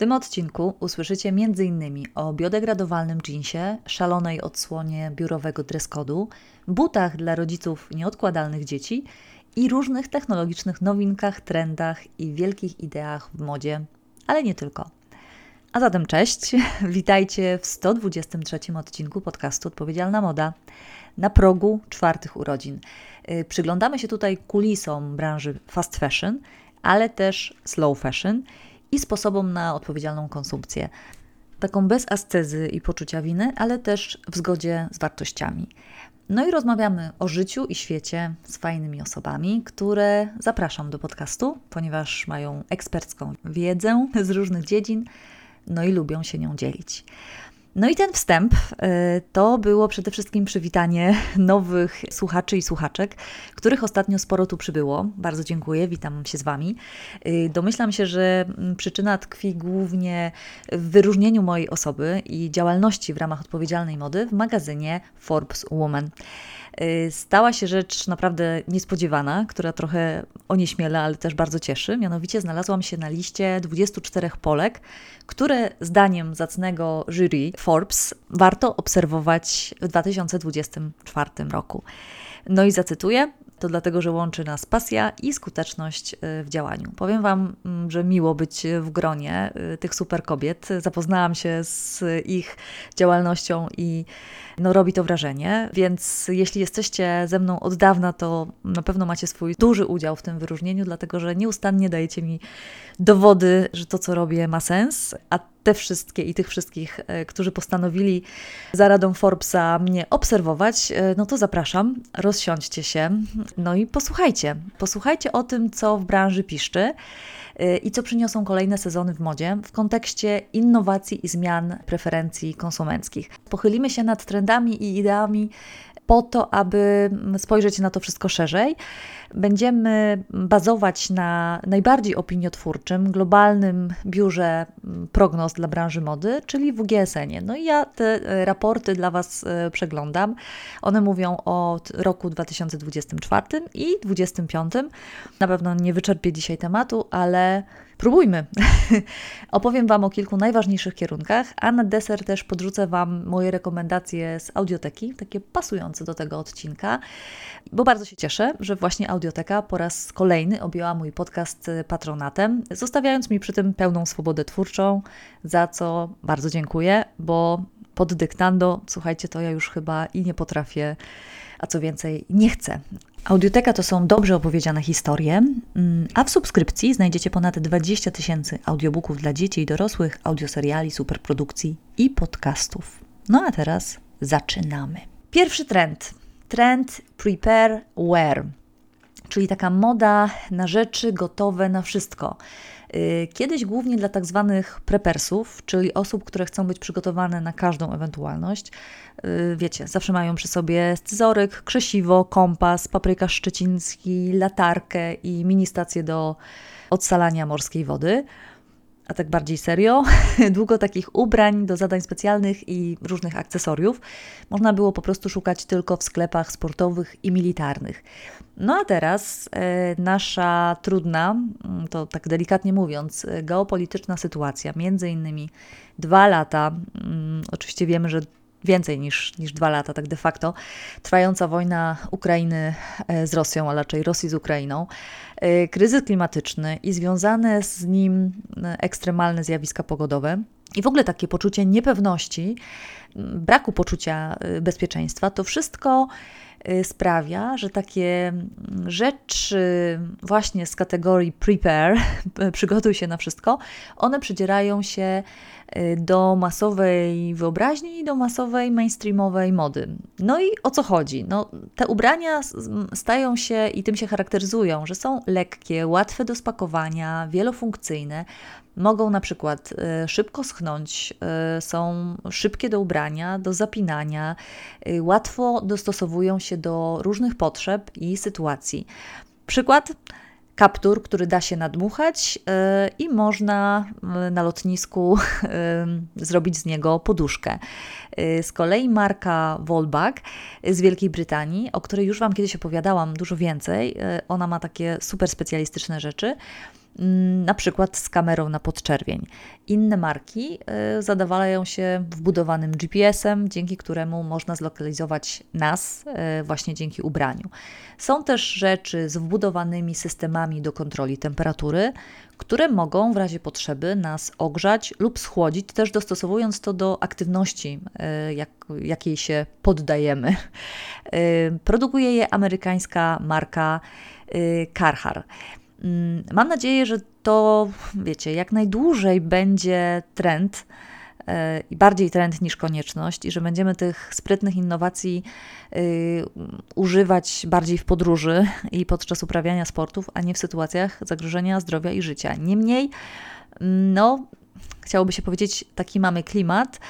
tym odcinku usłyszycie m.in. o biodegradowalnym jeansie, szalonej odsłonie biurowego dress code'u, butach dla rodziców nieodkładalnych dzieci i różnych technologicznych nowinkach, trendach i wielkich ideach w modzie, ale nie tylko. A zatem cześć, witajcie w 123 odcinku podcastu Odpowiedzialna Moda na progu czwartych urodzin. Y, przyglądamy się tutaj kulisom branży fast fashion, ale też slow fashion i sposobom na odpowiedzialną konsumpcję. Taką bez ascezy i poczucia winy, ale też w zgodzie z wartościami. No i rozmawiamy o życiu i świecie z fajnymi osobami, które zapraszam do podcastu, ponieważ mają ekspercką wiedzę z różnych dziedzin, no i lubią się nią dzielić. No i ten wstęp y, to było przede wszystkim przywitanie nowych słuchaczy i słuchaczek, których ostatnio sporo tu przybyło. Bardzo dziękuję, witam się z Wami. Y, domyślam się, że mm, przyczyna tkwi głównie w wyróżnieniu mojej osoby i działalności w ramach odpowiedzialnej mody w magazynie Forbes Woman. Y, stała się rzecz naprawdę niespodziewana, która trochę onieśmiela, ale też bardzo cieszy. Mianowicie znalazłam się na liście 24 Polek, które zdaniem zacnego jury Forbes warto obserwować w 2024 roku. No i zacytuję: to dlatego, że łączy nas pasja i skuteczność y, w działaniu. Powiem Wam, mm, że miło być w gronie y, tych super kobiet. Zapoznałam się z ich działalnością i no, robi to wrażenie, więc jeśli jesteście ze mną od dawna, to na pewno macie swój duży udział w tym wyróżnieniu, dlatego że nieustannie dajecie mi dowody, że to, co robię, ma sens, a te wszystkie i tych wszystkich, e, którzy postanowili za radą Forbesa mnie obserwować, e, no to zapraszam, rozsiądźcie się, no i posłuchajcie. Posłuchajcie o tym, co w branży piszczy i co przyniosą kolejne sezony w modzie w kontekście innowacji i zmian preferencji konsumenckich. Pochylimy się nad trendami i ideami po to, aby spojrzeć na to wszystko szerzej. Będziemy bazować na najbardziej opiniotwórczym, globalnym biurze prognoz dla branży mody, czyli WGSN-ie. No i ja te e, raporty dla Was e, przeglądam. One mówią o roku 2024 i 2025. Na pewno nie wyczerpię dzisiaj tematu, ale Próbujmy. Opowiem Wam o kilku najważniejszych kierunkach, a na deser też podrzucę Wam moje rekomendacje z audioteki, takie pasujące do tego odcinka, bo bardzo się cieszę, że właśnie audioteka po raz kolejny objęła mój podcast patronatem, zostawiając mi przy tym pełną swobodę twórczą, za co bardzo dziękuję, bo pod dyktando, słuchajcie, to ja już chyba i nie potrafię, a co więcej, nie chcę. Audioteka to są dobrze opowiedziane historie, mm, a w subskrypcji znajdziecie ponad 20 tysięcy audiobooków dla dzieci i dorosłych, audioseriali, superprodukcji i podcastów. No a teraz zaczynamy. Pierwszy trend. Trend prepare wear, czyli taka moda na rzeczy gotowe na wszystko. Y, kiedyś głównie dla tak zwanych prepersów, czyli osób, które chcą być przygotowane na każdą ewentualność. Y, wiecie, zawsze mają przy sobie scyzoryk, krzesiwo, kompas, papryka szczeciński, latarkę i mini stację do odsalania morskiej wody a tak bardziej serio, długo takich ubrań do zadań specjalnych i różnych akcesoriów można było po prostu szukać tylko w sklepach sportowych i militarnych. No a teraz e, nasza trudna, mm, to tak delikatnie mówiąc, e, geopolityczna sytuacja, między innymi dwa lata, mm, oczywiście wiemy, że więcej niż, niż dwa lata, tak de facto, trwająca wojna Ukrainy e, z Rosją, a raczej Rosji z Ukrainą, e, kryzys klimatyczny i związane z nim e, ekstremalne zjawiska pogodowe. I w ogóle takie poczucie niepewności, braku poczucia bezpieczeństwa, to wszystko sprawia, że takie rzeczy właśnie z kategorii prepare, przygotuj się na wszystko, one przydzierają się do masowej wyobraźni i do masowej mainstreamowej mody. No i o co chodzi? No, te ubrania stają się i tym się charakteryzują, że są lekkie, łatwe do spakowania, wielofunkcyjne. Mogą na przykład y, szybko schnąć, y, są szybkie do ubrania, do zapinania, łatwo dostosowują się do różnych potrzeb i sytuacji. Przykład kaptur, który da się nadmuchać e, i można e, na lotnisku e, zrobić z niego poduszkę. Z kolei marka Volbag z Wielkiej Brytanii, o której już Wam kiedyś opowiadałam dużo więcej, ona ma takie super specjalistyczne rzeczy, na przykład z kamerą na podczerwień. Inne marki y, zadawalają się wbudowanym GPS-em, dzięki któremu można zlokalizować nas y, właśnie dzięki ubraniu. Są też rzeczy z wbudowanymi systemami do kontroli temperatury, które mogą w razie potrzeby nas ogrzać lub schłodzić, też dostosowując to do aktywności, y, jak, jakiej się poddajemy. Produkuje je amerykańska marka Carhartt. Mm, mam nadzieję, że to, wiecie, jak najdłużej będzie trend e, i bardziej trend niż konieczność, i że będziemy tych sprytnych innowacji y, używać bardziej w podróży i podczas uprawiania sportów, a nie w sytuacjach zagrożenia zdrowia i życia. Niemniej, mm, no, chciałoby się powiedzieć, taki mamy klimat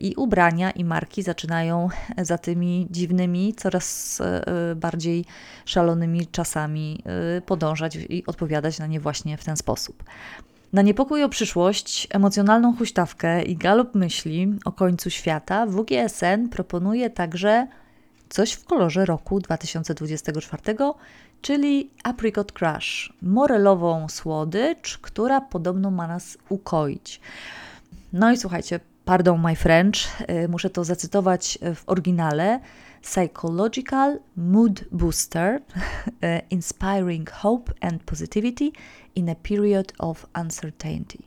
i ubrania i marki zaczynają za tymi dziwnymi, coraz e, bardziej szalonymi czasami e, podążać i odpowiadać na nie właśnie w ten sposób. Na niepokój o przyszłość, emocjonalną huśtawkę i galop myśli o końcu świata WGSN proponuje także coś w kolorze roku 2024, czyli Apricot Crush, morelową słodycz, która podobno ma nas ukoić. No i słuchajcie, pardon my French, y, muszę to zacytować w oryginale. Psychological Mood Booster, y, Inspiring Hope and Positivity in a Period of Uncertainty.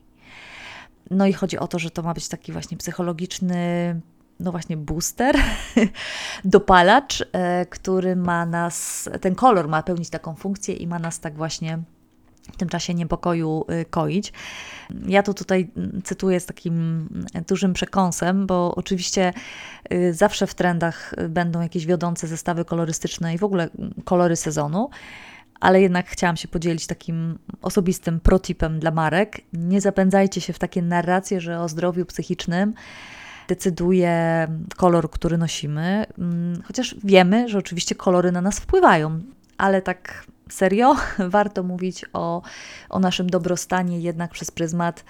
No i chodzi o to, że to ma być taki właśnie psychologiczny, no właśnie booster, dopalacz, y, który ma nas, ten kolor ma pełnić taką funkcję i ma nas tak właśnie w tym czasie niepokoju y, koić. Ja to tutaj cytuję z takim dużym przekąsem, bo oczywiście y, zawsze w trendach będą jakieś wiodące zestawy kolorystyczne i w ogóle kolory sezonu ale jednak chciałam się podzielić takim osobistym protipem dla marek. Nie zapędzajcie się w takie narracje, że o zdrowiu psychicznym decyduje kolor, który nosimy, mm, chociaż wiemy, że oczywiście kolory na nas wpływają, ale tak serio, warto mówić o, o naszym dobrostanie jednak przez pryzmat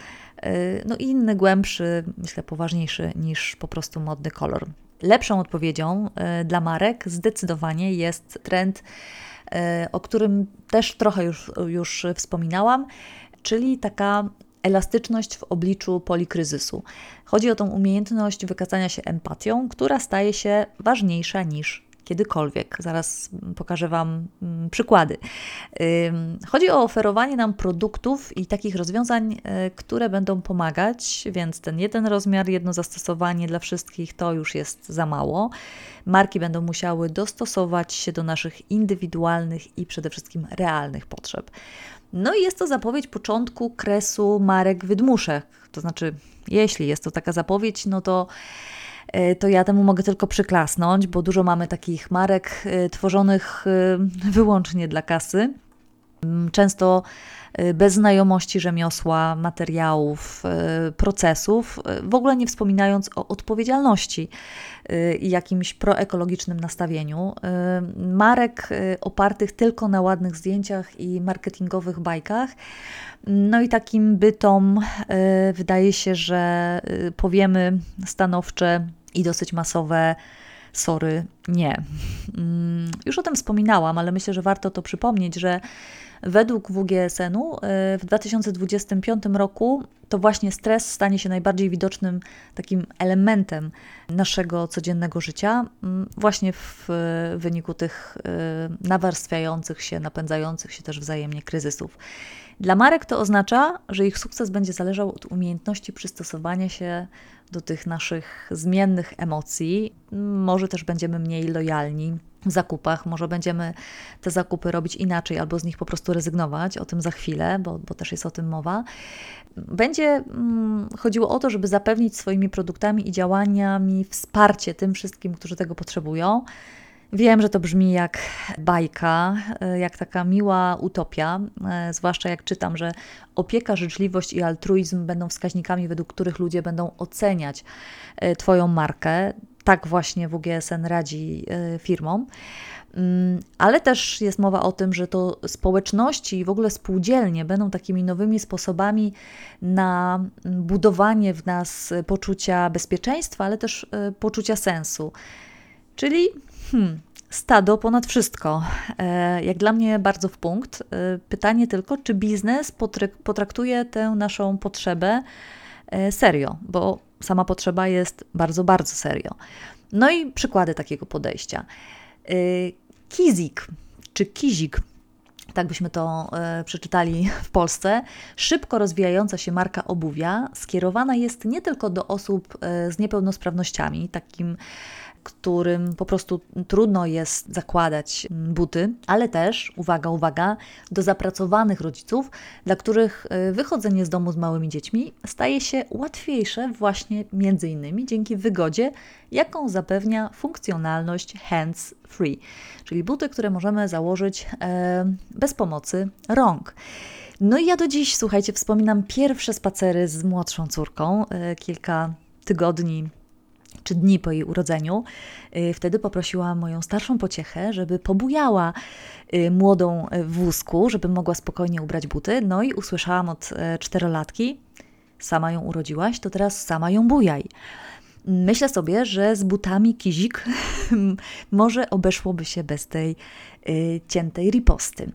y, no inny, głębszy, myślę poważniejszy niż po prostu modny kolor. Lepszą odpowiedzią y, dla marek zdecydowanie jest trend, y, o którym też trochę już, już wspominałam, czyli taka elastyczność w obliczu polikryzysu. Chodzi o tą umiejętność wykazania się empatią, która staje się ważniejsza niż kiedykolwiek. Zaraz pokażę Wam mm, przykłady. Chodzi o oferowanie nam produktów i takich rozwiązań, e, które będą pomagać, więc ten jeden rozmiar, jedno zastosowanie dla wszystkich to już jest za mało. Marki będą musiały dostosować się do naszych indywidualnych i przede wszystkim realnych potrzeb. No i jest to zapowiedź początku kresu marek wydmuszek. To znaczy, jeśli jest to taka zapowiedź, no to to ja temu mogę tylko przyklasnąć, bo dużo mamy takich marek e, tworzonych e, wyłącznie dla kasy. Mm, często bez znajomości rzemiosła, materiałów, procesów, w ogóle nie wspominając o odpowiedzialności i jakimś proekologicznym nastawieniu. Marek opartych tylko na ładnych zdjęciach i marketingowych bajkach. No i takim bytom wydaje się, że powiemy stanowcze i dosyć masowe sorry, nie. Mm, już o tym wspominałam, ale myślę, że warto to przypomnieć, że według WGSN-u y, w 2025 roku to właśnie stres stanie się najbardziej widocznym takim elementem naszego codziennego życia, mm, właśnie w wyniku tych y, nawarstwiających się, napędzających się też wzajemnie kryzysów. Dla marek to oznacza, że ich sukces będzie zależał od umiejętności przystosowania się do tych naszych zmiennych emocji. Może też będziemy mniej lojalni w zakupach, może będziemy te zakupy robić inaczej albo z nich po prostu rezygnować. O tym za chwilę, bo, bo też jest o tym mowa. Będzie mm, chodziło o to, żeby zapewnić swoimi produktami i działaniami wsparcie tym wszystkim, którzy tego potrzebują Wiem, że to brzmi jak bajka, e, jak taka miła utopia, e, zwłaszcza jak czytam, że opieka, życzliwość i altruizm będą wskaźnikami, według których ludzie będą oceniać e, Twoją markę. Tak właśnie WGSN radzi firmom. Mm, ale też jest mowa o tym, że to społeczności i w ogóle spółdzielnie będą takimi nowymi sposobami na budowanie w nas poczucia bezpieczeństwa, ale też poczucia sensu. Czyli hmm, stado ponad wszystko. E, jak dla mnie bardzo w punkt. E, pytanie tylko, czy biznes potraktuje tę naszą potrzebę e, serio, bo sama potrzeba jest bardzo, bardzo serio. No i przykłady takiego podejścia. Kizik czy Kizik tak byśmy to przeczytali w Polsce, szybko rozwijająca się marka obuwia skierowana jest nie tylko do osób z niepełnosprawnościami, takim którym po prostu trudno jest zakładać buty, ale też, uwaga, uwaga, do zapracowanych rodziców, dla których e, wychodzenie z domu z małymi dziećmi staje się łatwiejsze właśnie między innymi dzięki wygodzie, jaką zapewnia funkcjonalność hands free, czyli buty, które możemy założyć e, bez pomocy rąk. No i ja do dziś, słuchajcie, wspominam pierwsze spacery z młodszą córką, e, kilka tygodni czy dni po jej urodzeniu. Y, wtedy poprosiłam moją starszą pociechę, żeby pobujała y, młodą w wózku, żeby mogła spokojnie ubrać buty. No i usłyszałam od e, czterolatki: Sama ją urodziłaś, to teraz sama ją bujaj. Myślę sobie, że z butami kizik może obeszłoby się bez tej y, ciętej riposty.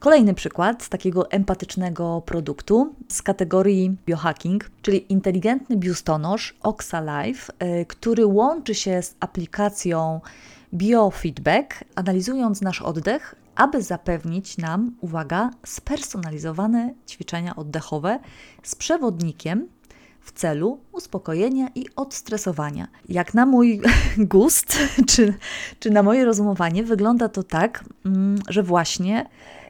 Kolejny przykład takiego empatycznego produktu z kategorii biohacking, czyli inteligentny biustonosz OxaLife, y, który łączy się z aplikacją Biofeedback, analizując nasz oddech, aby zapewnić nam, uwaga, spersonalizowane ćwiczenia oddechowe z przewodnikiem w celu uspokojenia i odstresowania. Jak na mój gust, czy, czy na moje rozumowanie, wygląda to tak, mm, że właśnie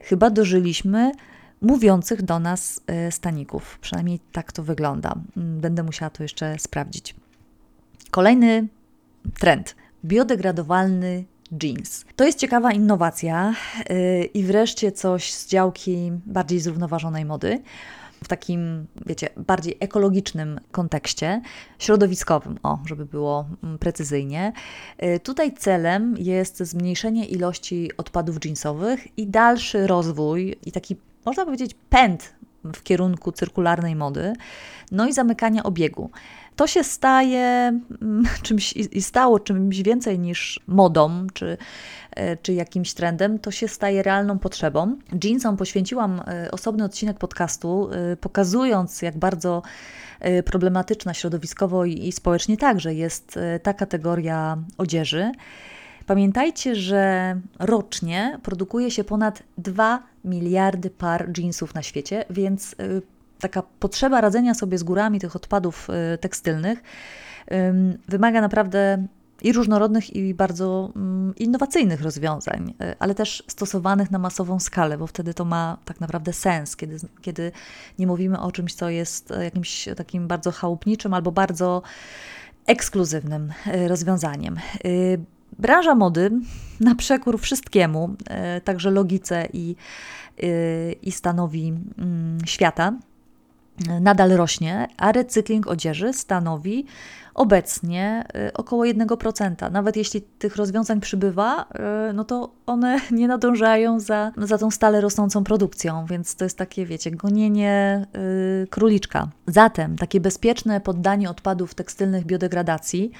chyba dożyliśmy mówiących do nas e, staników. Przynajmniej tak to wygląda. Mm, będę musiała to jeszcze sprawdzić. Kolejny trend. Biodegradowalny jeans. To jest ciekawa innowacja yy, i wreszcie coś z działki bardziej zrównoważonej mody w takim, wiecie, bardziej ekologicznym kontekście, środowiskowym, o, żeby było mm, precyzyjnie. Y, tutaj celem jest zmniejszenie ilości odpadów jeansowych i dalszy rozwój i taki, można powiedzieć, pęd w kierunku cyrkularnej mody, no i zamykania obiegu. To się staje mm, czymś i stało czymś więcej niż modą czy, e, czy jakimś trendem, to się staje realną potrzebą. Jeansom poświęciłam e, osobny odcinek podcastu, e, pokazując, jak bardzo problematyczna środowiskowo i społecznie także jest ta kategoria odzieży. Pamiętajcie, że rocznie produkuje się ponad 2 miliardy par jeansów na świecie, więc taka potrzeba radzenia sobie z górami tych odpadów y, tekstylnych wymaga naprawdę i różnorodnych, i bardzo mm, innowacyjnych rozwiązań, y, ale też stosowanych na masową skalę, bo wtedy to ma tak naprawdę sens, kiedy, kiedy nie mówimy o czymś, co jest jakimś takim bardzo chałupniczym albo bardzo ekskluzywnym rozwiązaniem. Branża mody na przekór wszystkiemu, e, także logice i, e, i stanowi mm, świata, e, nadal rośnie, a recykling odzieży stanowi obecnie około 1%. Nawet jeśli tych rozwiązań przybywa, no to one nie nadążają za, za tą stale rosnącą produkcją, więc to jest takie, wiecie, gonienie króliczka. Zatem takie bezpieczne poddanie odpadów tekstylnych biodegradacji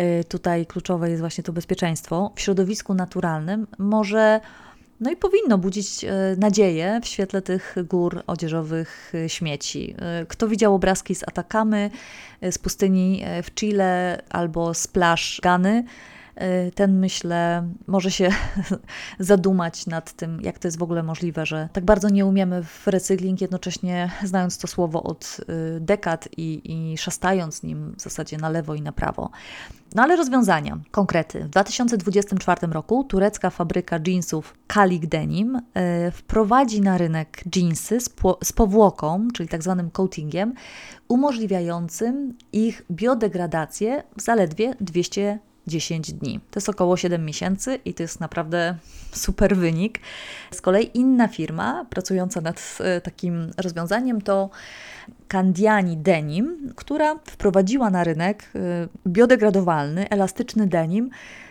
Y, tutaj kluczowe jest właśnie to bezpieczeństwo w środowisku naturalnym, może no i powinno budzić y, nadzieję w świetle tych gór odzieżowych y, śmieci. Kto widział obrazki z Atakamy, z pustyni w Chile albo z plaż Gany, ten myślę może się zadumać nad tym, jak to jest w ogóle możliwe, że tak bardzo nie umiemy w recykling, jednocześnie znając to słowo od y, dekad i, i szastając nim w zasadzie na lewo i na prawo. No ale rozwiązania, konkrety. W 2024 roku turecka fabryka jeansów Kalik Denim y, wprowadzi na rynek jeansy z, z powłoką, czyli tak zwanym coatingiem, umożliwiającym ich biodegradację w zaledwie 200 10 dni. To jest około 7 miesięcy i to jest naprawdę super wynik. Z kolei inna firma pracująca nad e, takim rozwiązaniem to Candiani Denim, która wprowadziła na rynek e, biodegradowalny, elastyczny denim,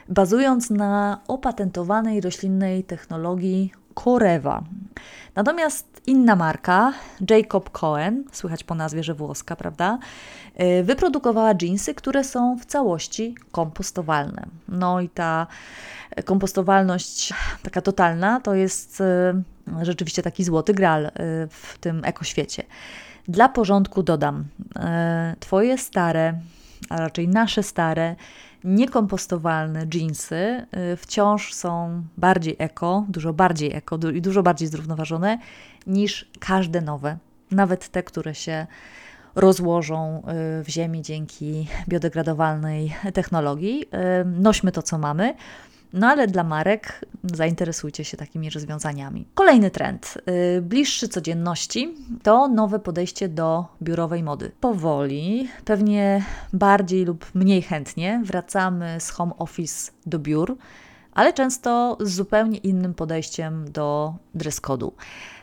bazując na opatentowanej roślinnej technologii Coreva. Natomiast inna marka, Jacob Cohen, słychać po nazwie, że włoska, prawda, y, wyprodukowała jeansy, które są w całości kompostowalne. No i ta kompostowalność taka totalna to jest y, rzeczywiście taki złoty gral y, w tym ekoświecie. Dla porządku dodam, Twoje stare, a raczej nasze stare, niekompostowalne jeansy y, wciąż są bardziej eko, dużo bardziej eko i dużo bardziej zrównoważone niż każde nowe, nawet te, które się rozłożą y, w ziemi dzięki biodegradowalnej technologii. Y, nośmy to, co mamy. No ale dla marek zainteresujcie się takimi rozwiązaniami. Kolejny trend, yy, bliższy codzienności, to nowe podejście do biurowej mody. Powoli, pewnie bardziej lub mniej chętnie wracamy z home office do biur, ale często z zupełnie innym podejściem do dress code'u.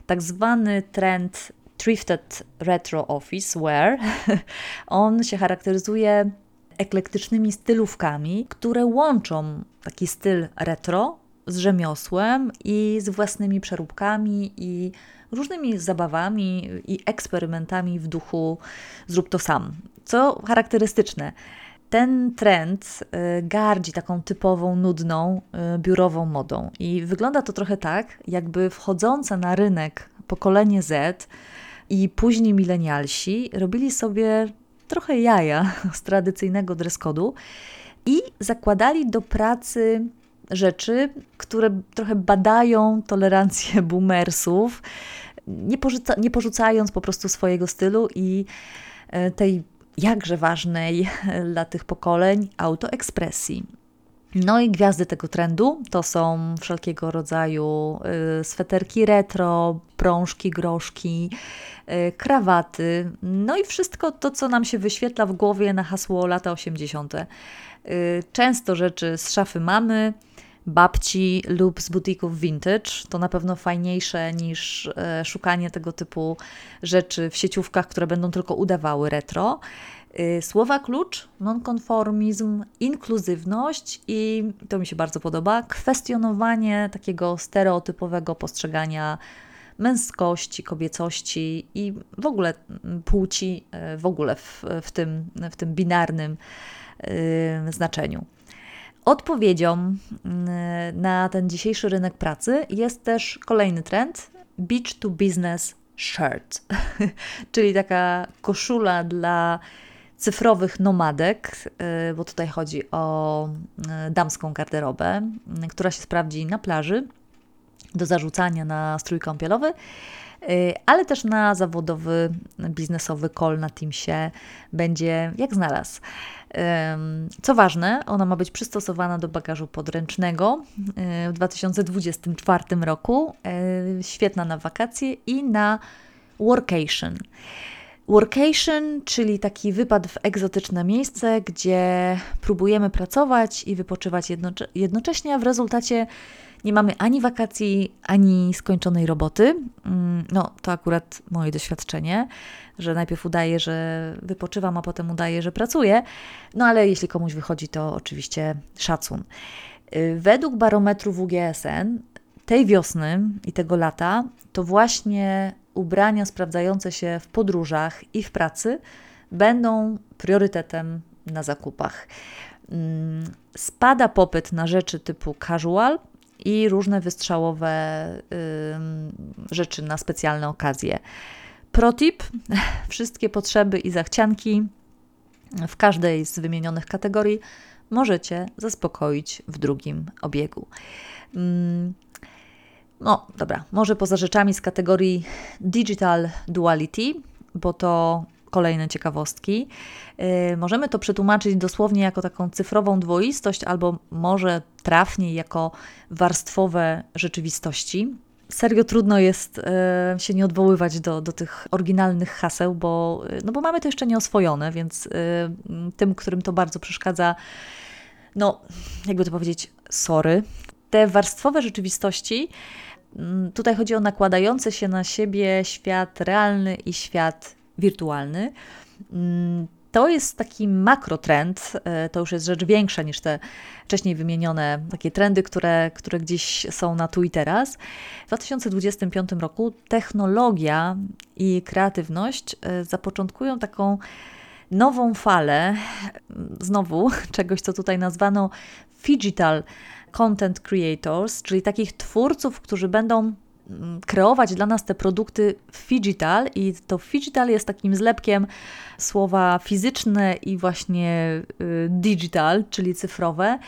Tak zwany trend thrifted retro office wear, on się charakteryzuje eklektycznymi stylówkami, które łączą taki styl retro z rzemiosłem i z własnymi przeróbkami i różnymi zabawami i eksperymentami w duchu zrób to sam. Co charakterystyczne, ten trend y, gardzi taką typową, nudną, y, biurową modą. I wygląda to trochę tak, jakby wchodzące na rynek pokolenie Z i później milenialsi robili sobie trochę jaja z tradycyjnego dress code'u i zakładali do pracy rzeczy, które trochę badają tolerancję boomersów, nie, porzuca, nie porzucając po prostu swojego stylu i e, tej jakże ważnej dla tych pokoleń autoekspresji. No i gwiazdy tego trendu to są wszelkiego rodzaju y, sweterki retro, prążki, groszki, y, krawaty, no i wszystko to, co nam się wyświetla w głowie na hasło lata 80. Y, często rzeczy z szafy mamy, babci lub z butików vintage. To na pewno fajniejsze niż szukanie tego typu rzeczy w sieciówkach, które będą tylko udawały retro. Y, słowa klucz, nonkonformizm, inkluzywność i to mi się bardzo podoba, kwestionowanie takiego stereotypowego postrzegania męskości, kobiecości i w ogóle płci, y, w ogóle w, w, tym, w tym binarnym yy, znaczeniu. Odpowiedzią y, na ten dzisiejszy rynek pracy jest też kolejny trend beach to business shirt, czyli taka koszula dla cyfrowych nomadek, y, bo tutaj chodzi o y, damską garderobę, y, która się sprawdzi na plaży do zarzucania na strój kąpielowy, ale też na zawodowy, biznesowy call na Teamsie będzie jak znalazł. Co ważne, ona ma być przystosowana do bagażu podręcznego w 2024 roku. Świetna na wakacje i na workation. Workation, czyli taki wypad w egzotyczne miejsce, gdzie próbujemy pracować i wypoczywać jednocze jednocześnie, a w rezultacie nie mamy ani wakacji, ani skończonej roboty. Mm, no, to akurat moje doświadczenie, że najpierw udaję, że wypoczywam, a potem udaję, że pracuję. No ale jeśli komuś wychodzi, to oczywiście szacun. Y, według barometru WGSN tej wiosny i tego lata to właśnie ubrania sprawdzające się w podróżach i w pracy będą priorytetem na zakupach. Mm, spada popyt na rzeczy typu casual i różne wystrzałowe rzeczy na specjalne okazje. Protip: wszystkie potrzeby i zachcianki w każdej z wymienionych kategorii możecie zaspokoić w drugim obiegu. Mm, no dobra, może poza rzeczami z kategorii Digital Duality, bo to kolejne ciekawostki. Yy, możemy to przetłumaczyć dosłownie jako taką cyfrową dwoistość, albo może trafniej jako warstwowe rzeczywistości. Serio trudno jest yy, się nie odwoływać do, do tych oryginalnych haseł, bo, yy, no bo mamy to jeszcze nieoswojone, więc yy, tym, którym to bardzo przeszkadza, no jakby to powiedzieć, sorry. Te warstwowe rzeczywistości tutaj chodzi o nakładający się na siebie świat realny i świat wirtualny. Mm, to jest taki makrotrend, e, to już jest rzecz większa niż te wcześniej wymienione takie trendy, które, które gdzieś są na tu i teraz. W 2025 roku technologia i kreatywność e, zapoczątkują taką nową falę, znowu czegoś, co tutaj nazwano digital content creators, czyli takich twórców, którzy będą mm, kreować dla nas te produkty digital i to digital jest takim zlepkiem słowa fizyczne i właśnie y, digital, czyli cyfrowe.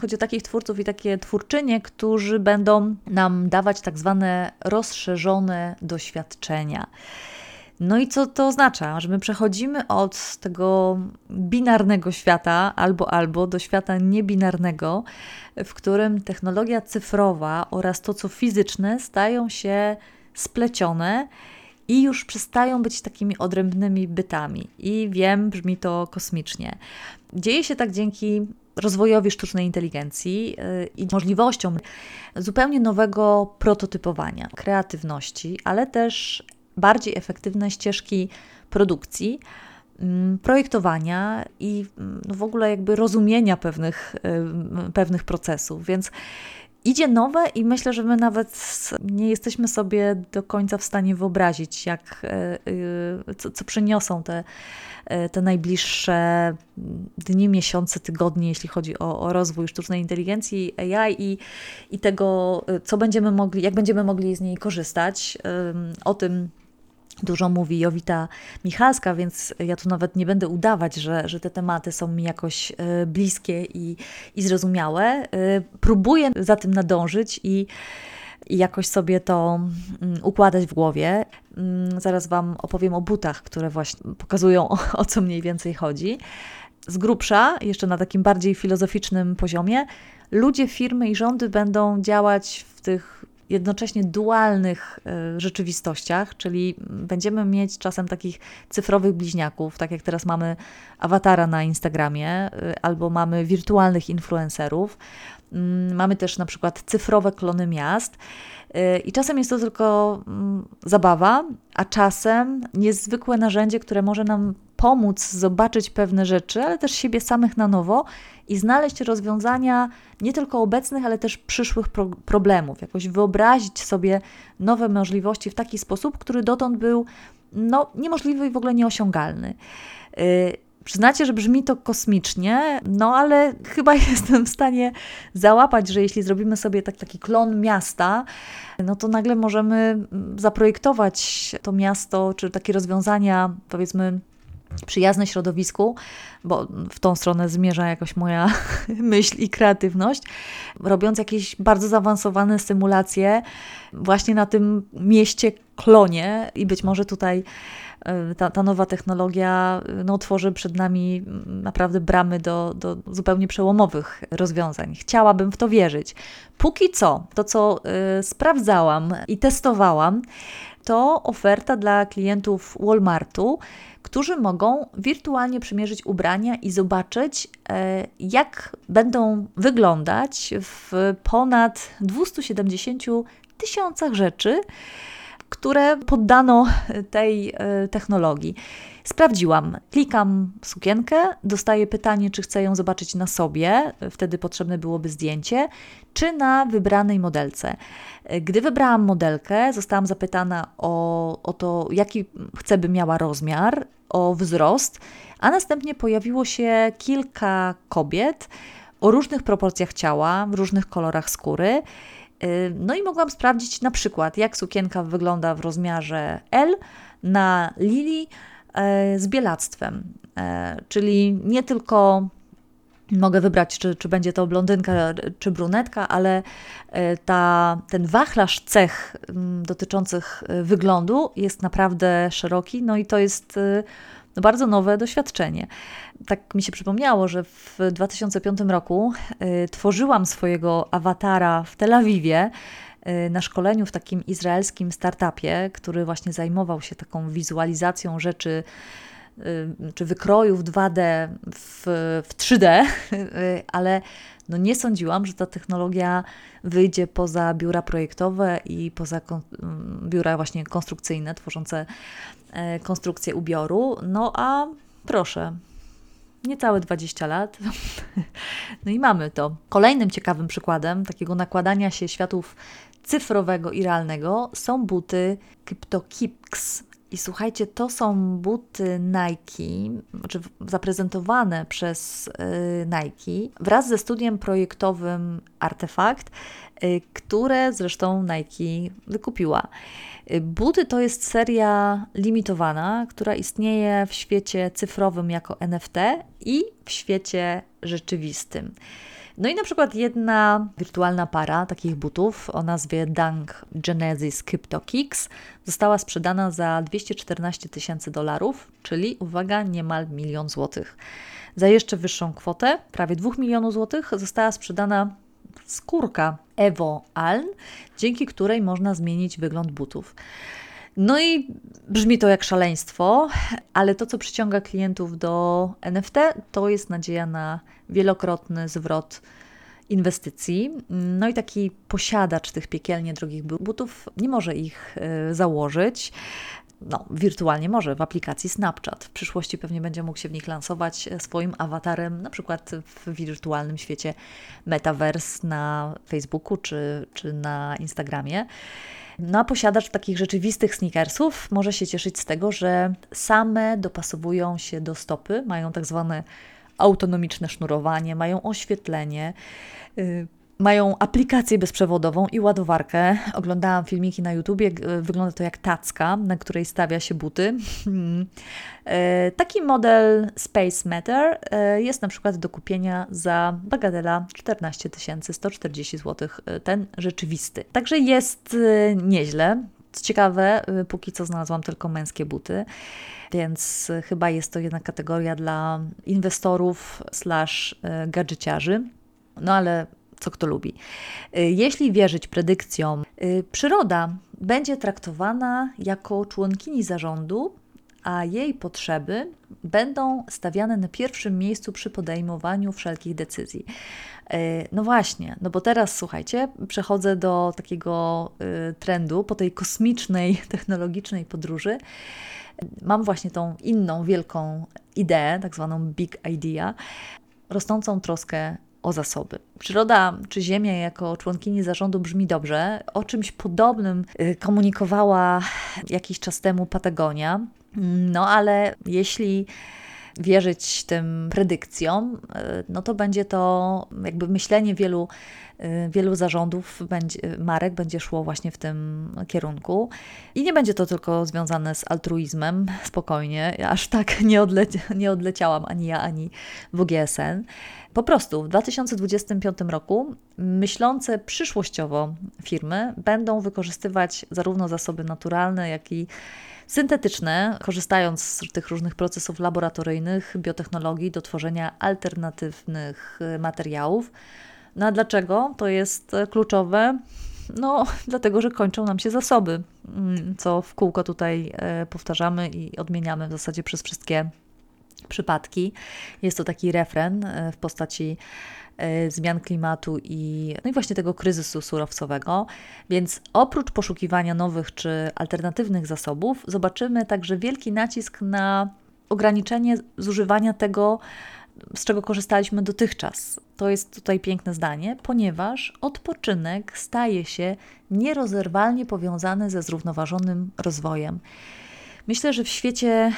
Chodzi o takich twórców i takie twórczynie, którzy będą nam dawać tak zwane rozszerzone doświadczenia. No i co to oznacza? Że my przechodzimy od tego binarnego świata albo albo do świata niebinarnego, w którym technologia cyfrowa oraz to, co fizyczne, stają się splecione i już przestają być takimi odrębnymi bytami. I wiem, brzmi to kosmicznie. Dzieje się tak dzięki rozwojowi sztucznej inteligencji y, i możliwościom zupełnie nowego prototypowania, kreatywności, ale też bardziej efektywne ścieżki produkcji, mm, projektowania i mm, no w ogóle jakby rozumienia pewnych, pewnych procesów. Więc idzie nowe i myślę, że my nawet nie jesteśmy sobie do końca w stanie wyobrazić, jak, y, y, co, co przyniosą te, te najbliższe dni, miesiące, tygodnie, jeśli chodzi o, o rozwój sztucznej inteligencji, AI i, i tego, co będziemy mogli, jak będziemy mogli z niej korzystać. O tym Dużo mówi Jowita Michalska, więc ja tu nawet nie będę udawać, że, że te tematy są mi jakoś e, bliskie i, i zrozumiałe. E, próbuję za tym nadążyć i, i jakoś sobie to mm, układać w głowie. Mm, zaraz Wam opowiem o butach, które właśnie pokazują, o, o co mniej więcej chodzi. Z grubsza, jeszcze na takim bardziej filozoficznym poziomie, ludzie, firmy i rządy będą działać w tych jednocześnie dualnych e, rzeczywistościach, czyli będziemy mieć czasem takich cyfrowych bliźniaków, tak jak teraz mamy awatara na Instagramie, e, albo mamy wirtualnych influencerów. Mm, mamy też na przykład cyfrowe klony miast. E, I czasem jest to tylko mm, zabawa, a czasem niezwykłe narzędzie, które może nam pomóc zobaczyć pewne rzeczy, ale też siebie samych na nowo i znaleźć rozwiązania nie tylko obecnych, ale też przyszłych pro problemów. Jakoś wyobrazić sobie nowe możliwości w taki sposób, który dotąd był no, niemożliwy i w ogóle nieosiągalny. Yy, Przyznacie, że brzmi to kosmicznie, no ale chyba jestem w stanie załapać, że jeśli zrobimy sobie tak, taki klon miasta, no to nagle możemy zaprojektować to miasto, czy takie rozwiązania, powiedzmy, przyjazne środowisku, bo w tą stronę zmierza jakoś moja myśl i kreatywność, robiąc jakieś bardzo zaawansowane symulacje właśnie na tym mieście klonie i być może tutaj e, ta, ta nowa technologia no, tworzy przed nami naprawdę bramy do, do zupełnie przełomowych rozwiązań. Chciałabym w to wierzyć. Póki co, to co y, sprawdzałam i testowałam, to oferta dla klientów Walmartu, którzy mogą wirtualnie przymierzyć ubrania i zobaczyć, e, jak będą wyglądać w ponad 270 tysiącach rzeczy, które poddano tej e, technologii. Sprawdziłam, klikam sukienkę, dostaję pytanie, czy chcę ją zobaczyć na sobie, wtedy potrzebne byłoby zdjęcie, czy na wybranej modelce. Gdy wybrałam modelkę, zostałam zapytana o, o to, jaki chcę, by miała rozmiar, o wzrost, a następnie pojawiło się kilka kobiet o różnych proporcjach ciała, w różnych kolorach skóry. No i mogłam sprawdzić na przykład, jak sukienka wygląda w rozmiarze L na Lili e, z bielactwem. E, czyli nie tylko mogę wybrać, czy, czy będzie to blondynka, czy brunetka, ale e, ta, ten wachlarz cech dotyczących wyglądu jest naprawdę szeroki, no i to jest no bardzo nowe doświadczenie. Tak mi się przypomniało, że w 2005 roku tworzyłam swojego awatara w Tel Awiwie na szkoleniu w takim izraelskim startupie, który właśnie zajmował się taką wizualizacją rzeczy czy wykrojów 2D w, w 3D, ale no nie sądziłam, że ta technologia wyjdzie poza biura projektowe i poza biura właśnie konstrukcyjne, tworzące e, konstrukcję ubioru. No a proszę, niecałe 20 lat. No i mamy to. Kolejnym ciekawym przykładem takiego nakładania się światów cyfrowego i realnego są buty CryptoKicks. I słuchajcie, to są buty Nike, znaczy zaprezentowane przez y, Nike wraz ze studiem projektowym Artefakt, y, które zresztą Nike wykupiła. Y, buty to jest seria limitowana, która istnieje w świecie cyfrowym jako NFT i w świecie rzeczywistym. No i na przykład jedna wirtualna para takich butów o nazwie Dunk Genesis Crypto Kicks została sprzedana za 214 tysięcy dolarów, czyli uwaga, niemal milion złotych. Za jeszcze wyższą kwotę, prawie 2 milionów złotych, została sprzedana skórka Evo Aln, dzięki której można zmienić wygląd butów. No i brzmi to jak szaleństwo, ale to, co przyciąga klientów do NFT, to jest nadzieja na wielokrotny zwrot inwestycji. No i taki posiadacz tych piekielnie drogich butów nie może ich e, założyć. No, wirtualnie może w aplikacji Snapchat. W przyszłości pewnie będzie mógł się w nich lansować e, swoim awatarem, na przykład w wirtualnym świecie Metaverse na Facebooku czy, czy na Instagramie. No a posiadacz takich rzeczywistych sneakersów może się cieszyć z tego, że same dopasowują się do stopy, mają tak zwane autonomiczne sznurowanie, mają oświetlenie. Mają aplikację bezprzewodową i ładowarkę. Oglądałam filmiki na YouTubie, wygląda to jak tacka, na której stawia się buty. Y, taki model Space Matter y, jest na przykład do kupienia za bagatela 14 140 zł, ten rzeczywisty. Także jest nieźle. Co ciekawe, póki co znalazłam tylko męskie buty więc chyba jest to jedna kategoria dla inwestorów slash e, gadżeciarzy. No ale co kto lubi. E, jeśli wierzyć predykcjom, e, przyroda będzie traktowana jako członkini zarządu, a jej potrzeby będą stawiane na pierwszym miejscu przy podejmowaniu wszelkich decyzji. No właśnie, no bo teraz słuchajcie, przechodzę do takiego trendu po tej kosmicznej, technologicznej podróży mam właśnie tą inną wielką ideę, tak zwaną big idea, rosnącą troskę o zasoby. Przyroda czy Ziemia jako członkini zarządu brzmi dobrze. O czymś podobnym y, komunikowała jakiś czas temu Patagonia. No ale jeśli wierzyć tym predykcjom, y, no to będzie to jakby myślenie wielu Y, wielu zarządów będzie, marek będzie szło właśnie w tym kierunku. I nie będzie to tylko związane z altruizmem, spokojnie, aż tak nie, nie odleciałam ani ja, ani WGSN. Po prostu w 2025 roku myślące przyszłościowo firmy będą wykorzystywać zarówno zasoby naturalne, jak i syntetyczne, korzystając z tych różnych procesów laboratoryjnych, biotechnologii do tworzenia alternatywnych materiałów no a dlaczego to jest e, kluczowe? No, dlatego, że kończą nam się zasoby, mm, co w kółko tutaj e, powtarzamy i odmieniamy w zasadzie przez wszystkie przypadki. Jest to taki refren w postaci zmian klimatu i, no i właśnie tego kryzysu surowcowego. Więc oprócz poszukiwania nowych czy alternatywnych zasobów, zobaczymy także wielki nacisk na ograniczenie zużywania tego, z czego korzystaliśmy dotychczas. To jest tutaj piękne zdanie, ponieważ odpoczynek staje się nierozerwalnie powiązany ze zrównoważonym rozwojem. Myślę, że w świecie,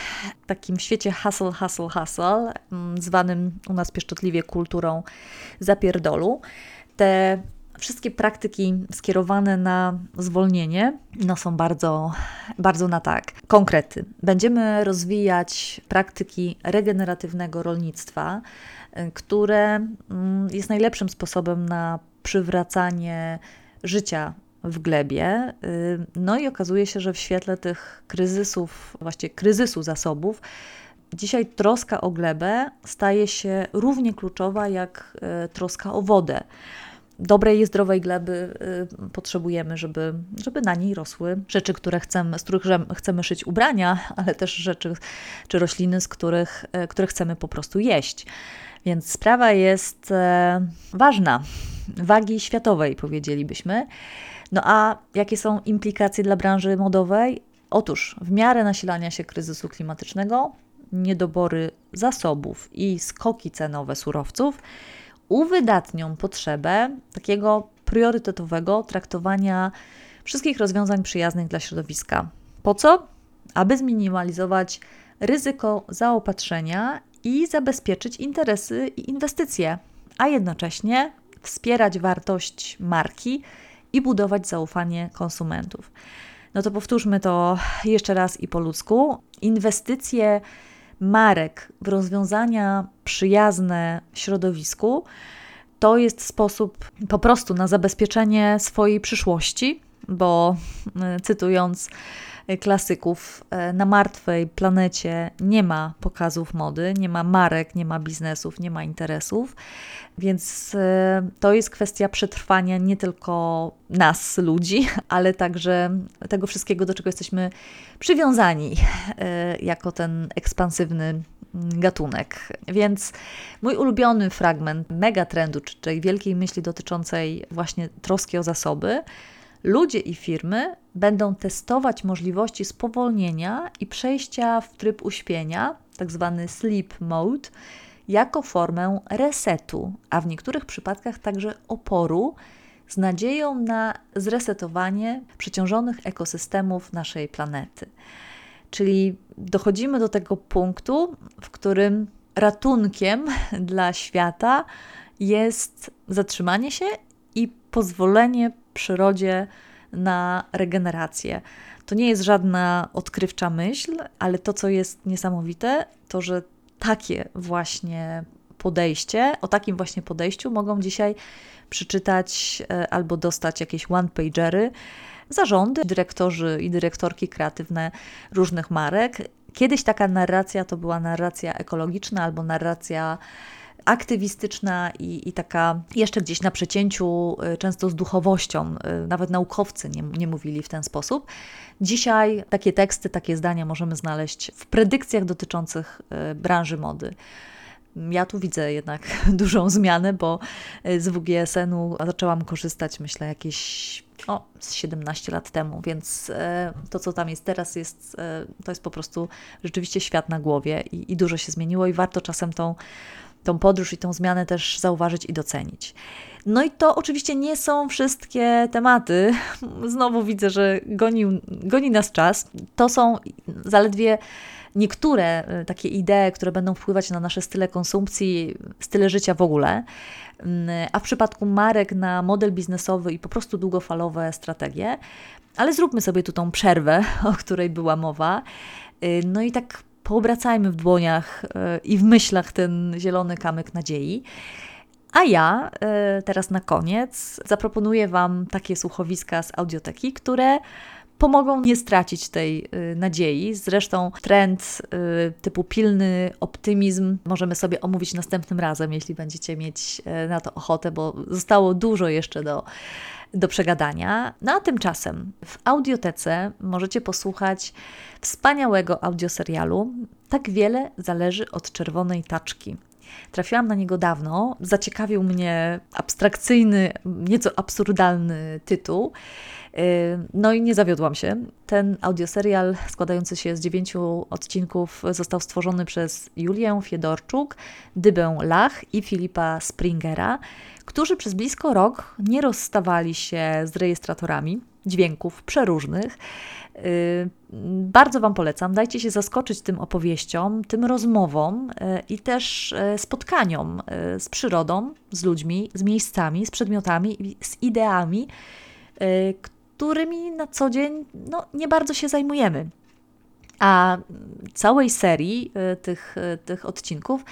takim świecie hustle, hustle, hustle, mm, zwanym u nas pieszczotliwie kulturą zapierdolu, te wszystkie praktyki skierowane na zwolnienie no są bardzo, bardzo na tak. Konkrety. Będziemy rozwijać praktyki regeneratywnego rolnictwa, y, które mm, jest najlepszym sposobem na przywracanie życia w glebie. Y, no i okazuje się, że w świetle tych kryzysów, właściwie kryzysu zasobów, dzisiaj troska o glebę staje się równie kluczowa jak y, troska o wodę dobrej i zdrowej gleby y, potrzebujemy, żeby, żeby na niej rosły rzeczy, które chcemy, z których chcemy szyć ubrania, ale też rzeczy czy rośliny, z których, które chcemy po prostu jeść. Więc sprawa jest e, ważna, wagi światowej powiedzielibyśmy. No a jakie są implikacje dla branży modowej? Otóż w miarę nasilania się kryzysu klimatycznego niedobory zasobów i skoki cenowe surowców uwydatnią potrzebę takiego priorytetowego traktowania wszystkich rozwiązań przyjaznych dla środowiska. Po co? Aby zminimalizować ryzyko zaopatrzenia i zabezpieczyć interesy i inwestycje, a jednocześnie wspierać wartość marki i budować zaufanie konsumentów. No to powtórzmy to jeszcze raz i po ludzku. Inwestycje marek w rozwiązania przyjazne środowisku to jest sposób po prostu na zabezpieczenie swojej przyszłości, bo e, cytując klasyków, e, na martwej planecie nie ma pokazów mody, nie ma marek, nie ma biznesów, nie ma interesów, więc e, to jest kwestia przetrwania nie tylko nas, ludzi, ale także tego wszystkiego, do czego jesteśmy przywiązani jako ten ekspansywny gatunek. Więc mój ulubiony fragment megatrendu, czyli wielkiej myśli dotyczącej właśnie troski o zasoby, ludzie i firmy będą testować możliwości spowolnienia i przejścia w tryb uśpienia, tzw. Tak sleep mode, jako formę resetu, a w niektórych przypadkach także oporu, z nadzieją na zresetowanie przeciążonych ekosystemów naszej planety. Czyli dochodzimy do tego punktu, w którym ratunkiem dla świata jest zatrzymanie się i pozwolenie przyrodzie na regenerację. To nie jest żadna odkrywcza myśl, ale to, co jest niesamowite, to że takie właśnie podejście, o takim właśnie podejściu mogą dzisiaj przeczytać e, albo dostać jakieś one-pagery zarządy, dyrektorzy i dyrektorki kreatywne różnych marek. Kiedyś taka narracja to była narracja ekologiczna albo narracja aktywistyczna i, i, taka jeszcze gdzieś na przecięciu, y, często z duchowością. Y, nawet naukowcy nie, nie mówili w ten sposób. Dzisiaj takie teksty, takie zdania możemy znaleźć w predykcjach dotyczących y, branży mody. Ja tu widzę jednak dużą zmianę, bo z WGSN-u zaczęłam korzystać, myślę, jakieś o, 17 lat temu, więc to, co tam jest teraz, jest, to jest po prostu rzeczywiście świat na głowie i, i dużo się zmieniło i warto czasem tą tą podróż i tą zmianę też zauważyć i docenić. No i to oczywiście nie są wszystkie tematy. Znowu widzę, że goni, goni nas czas. To są zaledwie niektóre y, takie idee, które będą wpływać na nasze style konsumpcji, style życia w ogóle. Mm, a w przypadku marek na model biznesowy i po prostu długofalowe strategie. Ale zróbmy sobie tu tą przerwę, o której była mowa. Y, no i tak poobracajmy w dłoniach e, i w myślach ten zielony kamyk nadziei. A ja e, teraz na koniec zaproponuję Wam takie słuchowiska z audioteki, które pomogą nie stracić tej e, nadziei. Zresztą trend typu pilny optymizm możemy sobie omówić następnym razem, jeśli będziecie mieć na to ochotę, bo zostało dużo jeszcze do do przegadania. No a tymczasem w audiotece możecie posłuchać wspaniałego audioserialu Tak wiele zależy od czerwonej taczki. Trafiłam na niego dawno, zaciekawił mnie abstrakcyjny, nieco absurdalny tytuł. Y, no i nie zawiodłam się. Ten audioserial składający się z dziewięciu odcinków został stworzony przez Julię Fiedorczuk, Dybę Lach i Filipa Springera którzy przez blisko rok nie rozstawali się z rejestratorami dźwięków przeróżnych. Y, bardzo Wam polecam, dajcie się zaskoczyć tym opowieściom, tym rozmowom y, i też y, spotkaniom z przyrodą, z ludźmi, z miejscami, z przedmiotami, z ideami, którymi na co dzień no, nie bardzo się zajmujemy. A całej serii tych, tych odcinków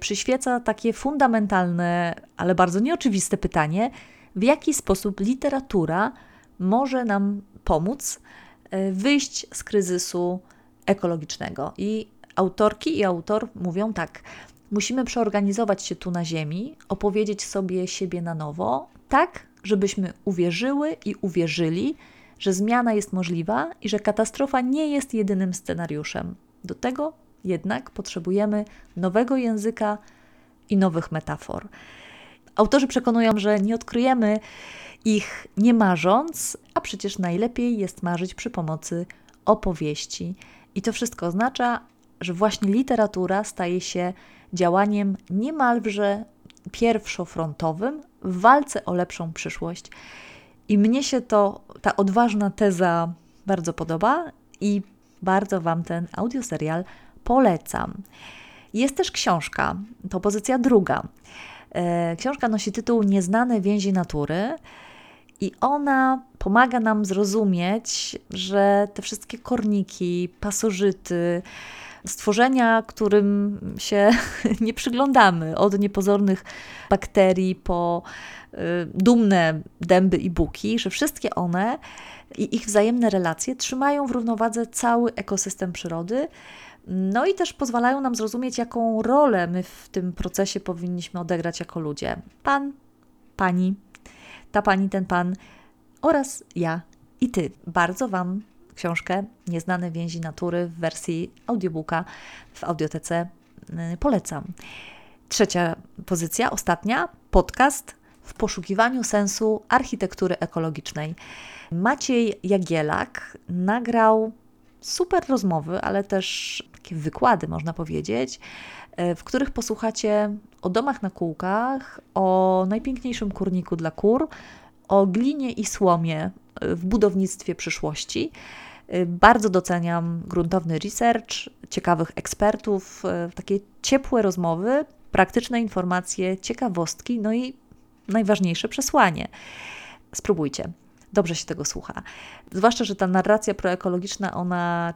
przyświeca takie fundamentalne, ale bardzo nieoczywiste pytanie, w jaki sposób literatura może nam pomóc wyjść z kryzysu ekologicznego. I autorki i autor mówią tak: musimy przeorganizować się tu na Ziemi, opowiedzieć sobie siebie na nowo, tak, żebyśmy uwierzyły i uwierzyli, że zmiana jest możliwa i że katastrofa nie jest jedynym scenariuszem. Do tego jednak potrzebujemy nowego języka i nowych metafor. Autorzy przekonują, że nie odkryjemy ich nie marząc, a przecież najlepiej jest marzyć przy pomocy opowieści. I to wszystko oznacza, że właśnie literatura staje się działaniem niemalże pierwszofrontowym w walce o lepszą przyszłość. I mnie się to, ta odważna teza bardzo podoba i bardzo Wam ten audioserial polecam. Jest też książka, to pozycja druga. E, książka nosi tytuł Nieznane więzi natury. I ona pomaga nam zrozumieć, że te wszystkie korniki, pasożyty, stworzenia, którym się nie przyglądamy, od niepozornych bakterii po y, dumne dęby i buki, że wszystkie one i ich wzajemne relacje trzymają w równowadze cały ekosystem przyrody. No i też pozwalają nam zrozumieć, jaką rolę my w tym procesie powinniśmy odegrać jako ludzie. Pan, pani, ta pani, ten pan oraz ja i ty. Bardzo Wam książkę Nieznane więzi natury w wersji audiobooka w audiotece y, polecam. Trzecia pozycja, ostatnia, podcast w poszukiwaniu sensu architektury ekologicznej. Maciej Jagielak nagrał super rozmowy, ale też takie wykłady, można powiedzieć, y, w których posłuchacie o domach na kółkach, o najpiękniejszym kurniku dla kur, o glinie i słomie w budownictwie przyszłości. Bardzo doceniam gruntowny research, ciekawych ekspertów, takie ciepłe rozmowy, praktyczne informacje, ciekawostki, no i najważniejsze przesłanie. Spróbujcie. Dobrze się tego słucha. Zwłaszcza, że ta narracja proekologiczna, ona,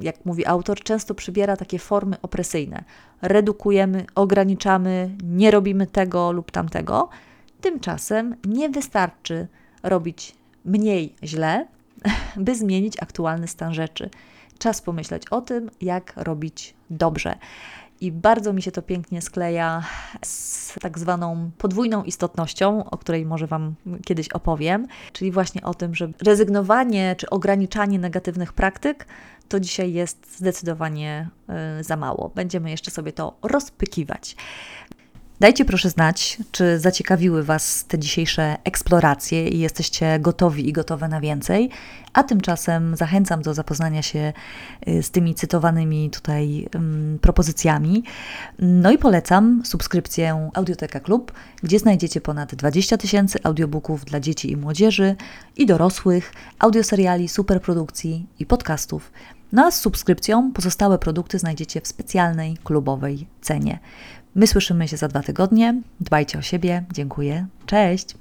jak mówi autor, często przybiera takie formy opresyjne. Redukujemy, ograniczamy, nie robimy tego lub tamtego. Tymczasem nie wystarczy robić mniej źle, by zmienić aktualny stan rzeczy. Czas pomyśleć o tym, jak robić dobrze. I bardzo mi się to pięknie skleja z tak zwaną podwójną istotnością, o której może Wam kiedyś opowiem, czyli właśnie o tym, że rezygnowanie czy ograniczanie negatywnych praktyk to dzisiaj jest zdecydowanie y, za mało. Będziemy jeszcze sobie to rozpykiwać. Dajcie proszę znać, czy zaciekawiły Was te dzisiejsze eksploracje i jesteście gotowi i gotowe na więcej. A tymczasem zachęcam do zapoznania się y, z tymi cytowanymi tutaj um, propozycjami. No i polecam subskrypcję Audioteka Klub, gdzie znajdziecie ponad 20 tysięcy audiobooków dla dzieci i młodzieży i dorosłych, audioseriali, superprodukcji i podcastów. No a z subskrypcją pozostałe produkty znajdziecie w specjalnej klubowej cenie. My słyszymy się za dwa tygodnie. Dbajcie o siebie. Dziękuję. Cześć!